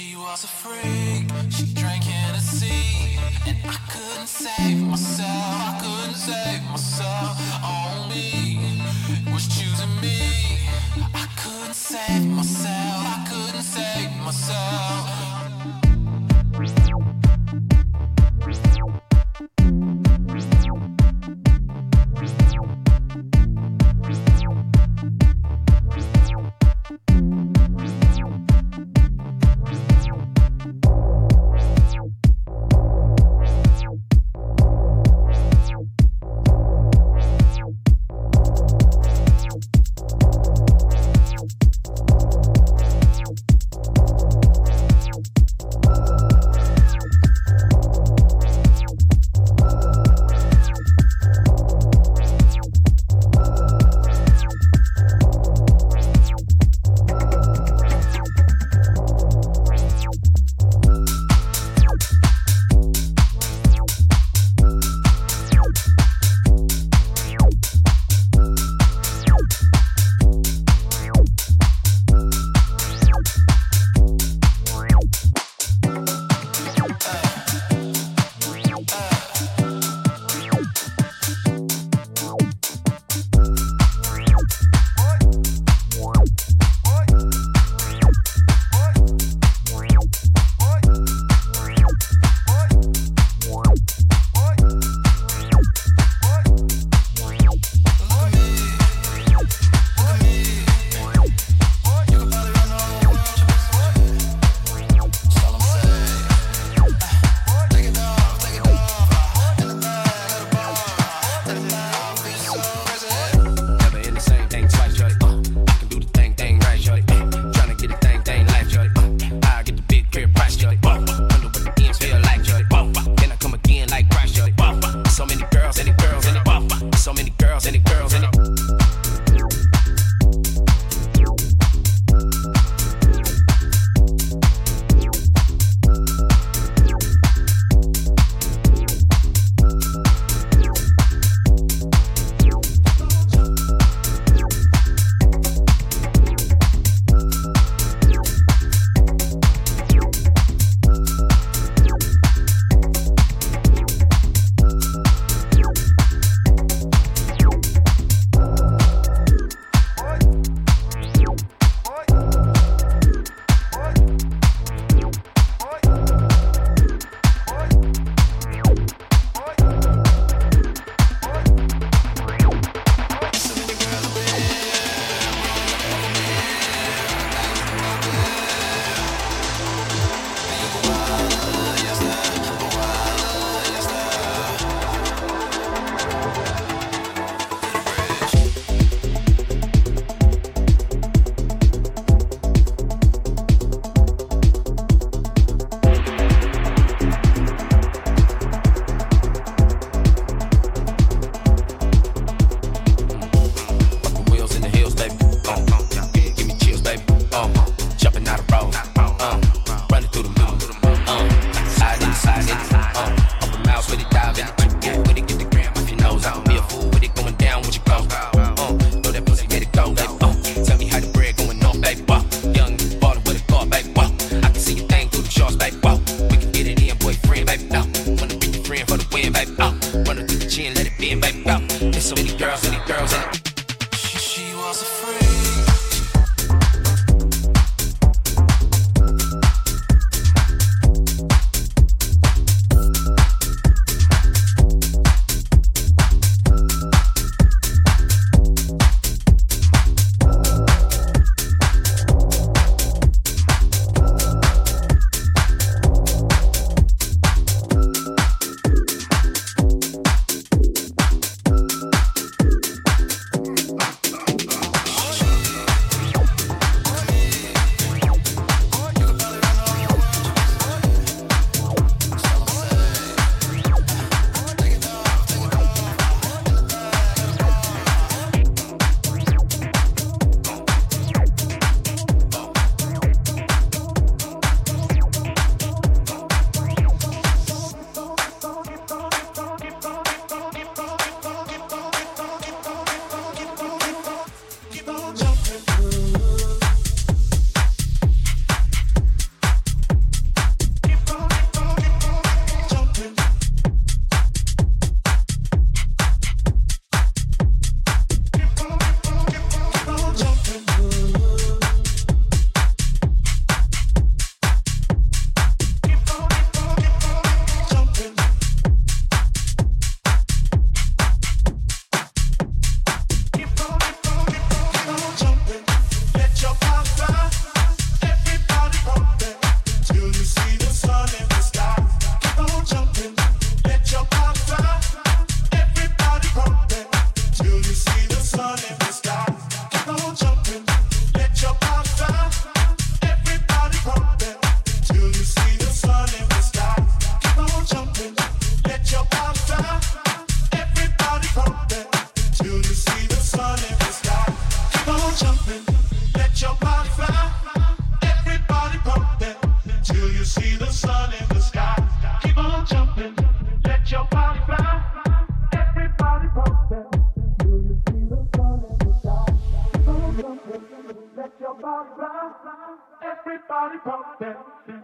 She was a freak, she drank Hennessy And I couldn't save myself, I couldn't save myself. On me, was choosing me. I couldn't save myself, I couldn't save myself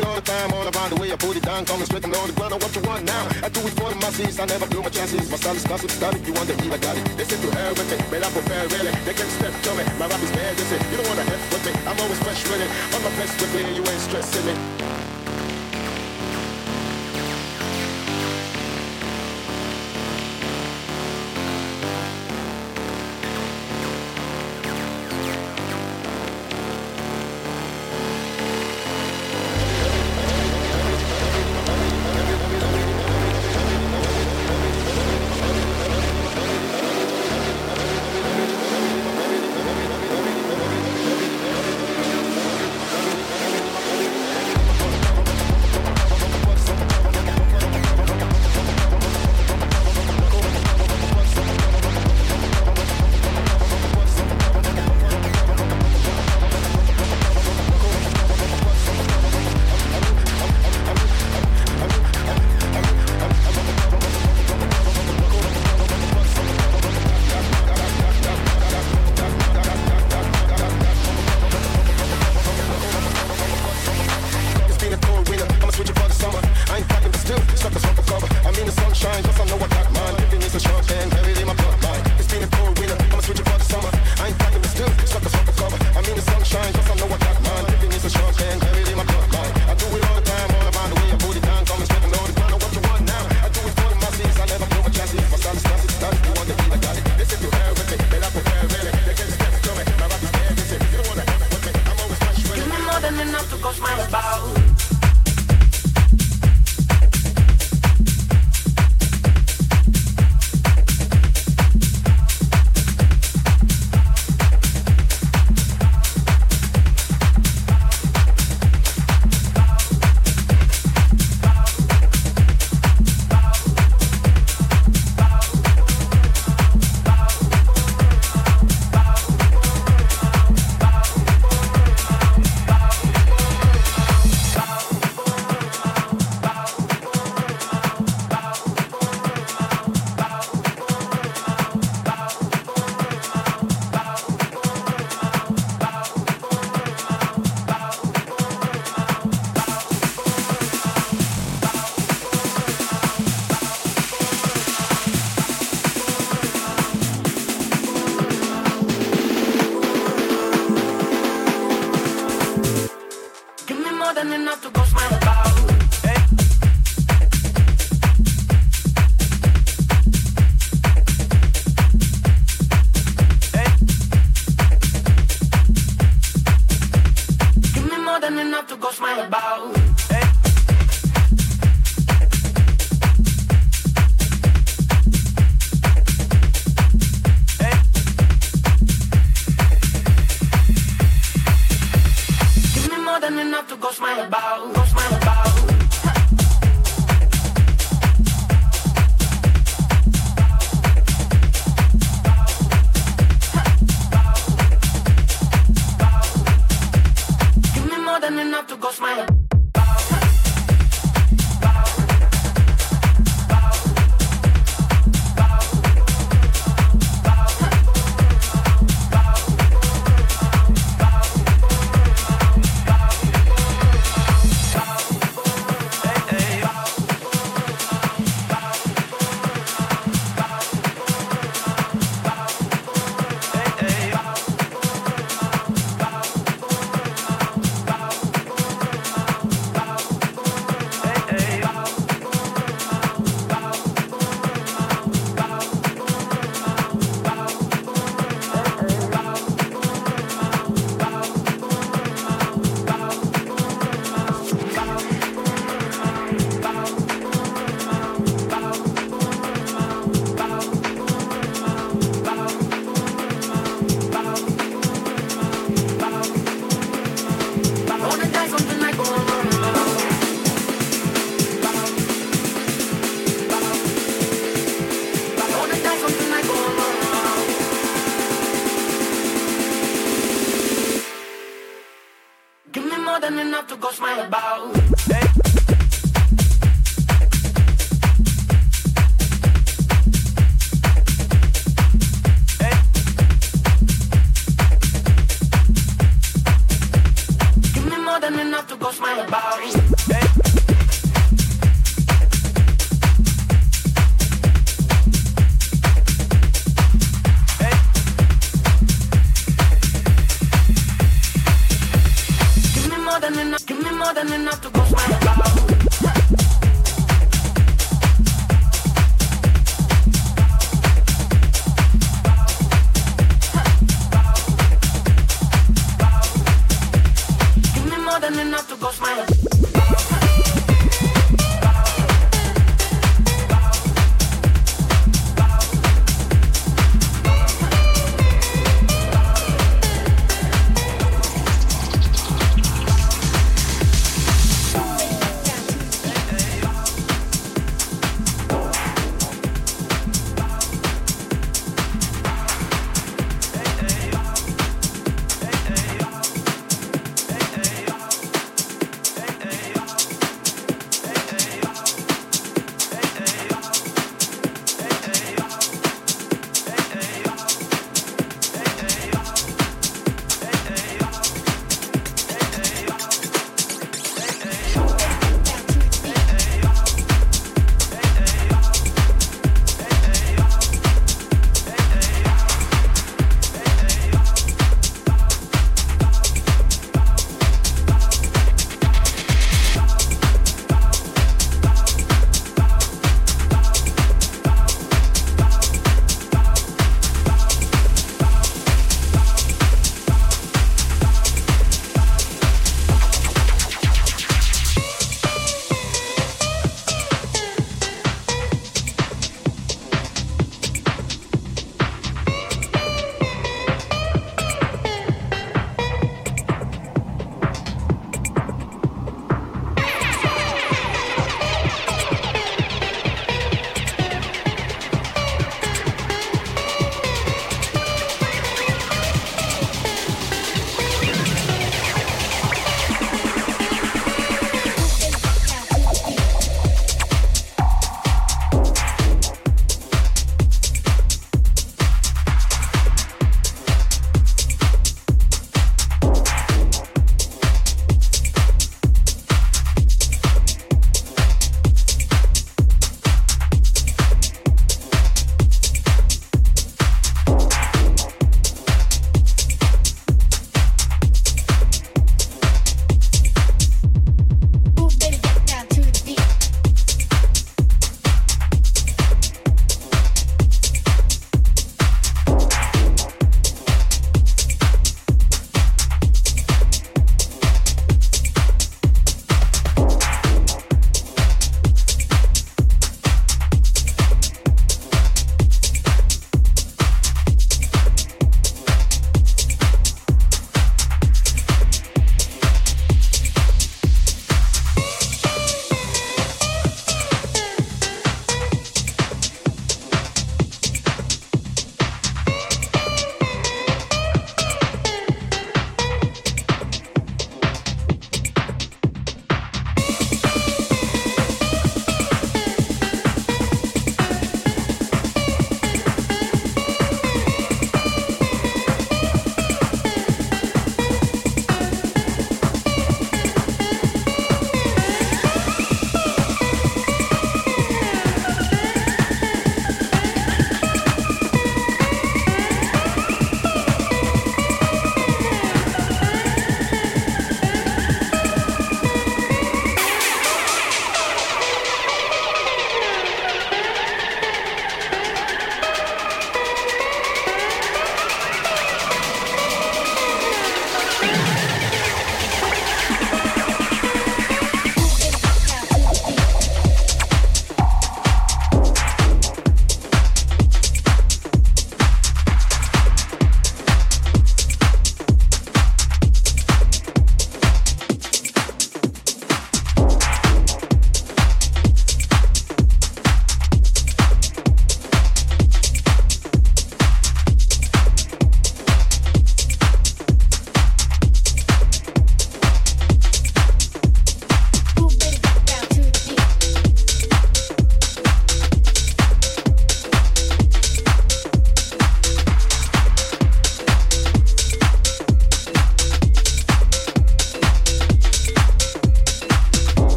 it all the time, all around the way I put it down. Coming straight and all the ground, what you want now? I do it for the masses, I never blew my chances. My style is classic, style if you want to heat, I got it. They say to hell with but I prepare really. They can step to me, my rap is bad, they say, you don't wanna have with me. I'm always fresh with it, on my place with me, you ain't stressing me. enough to go smile about. Give me more than enough to go smile about, go smile about.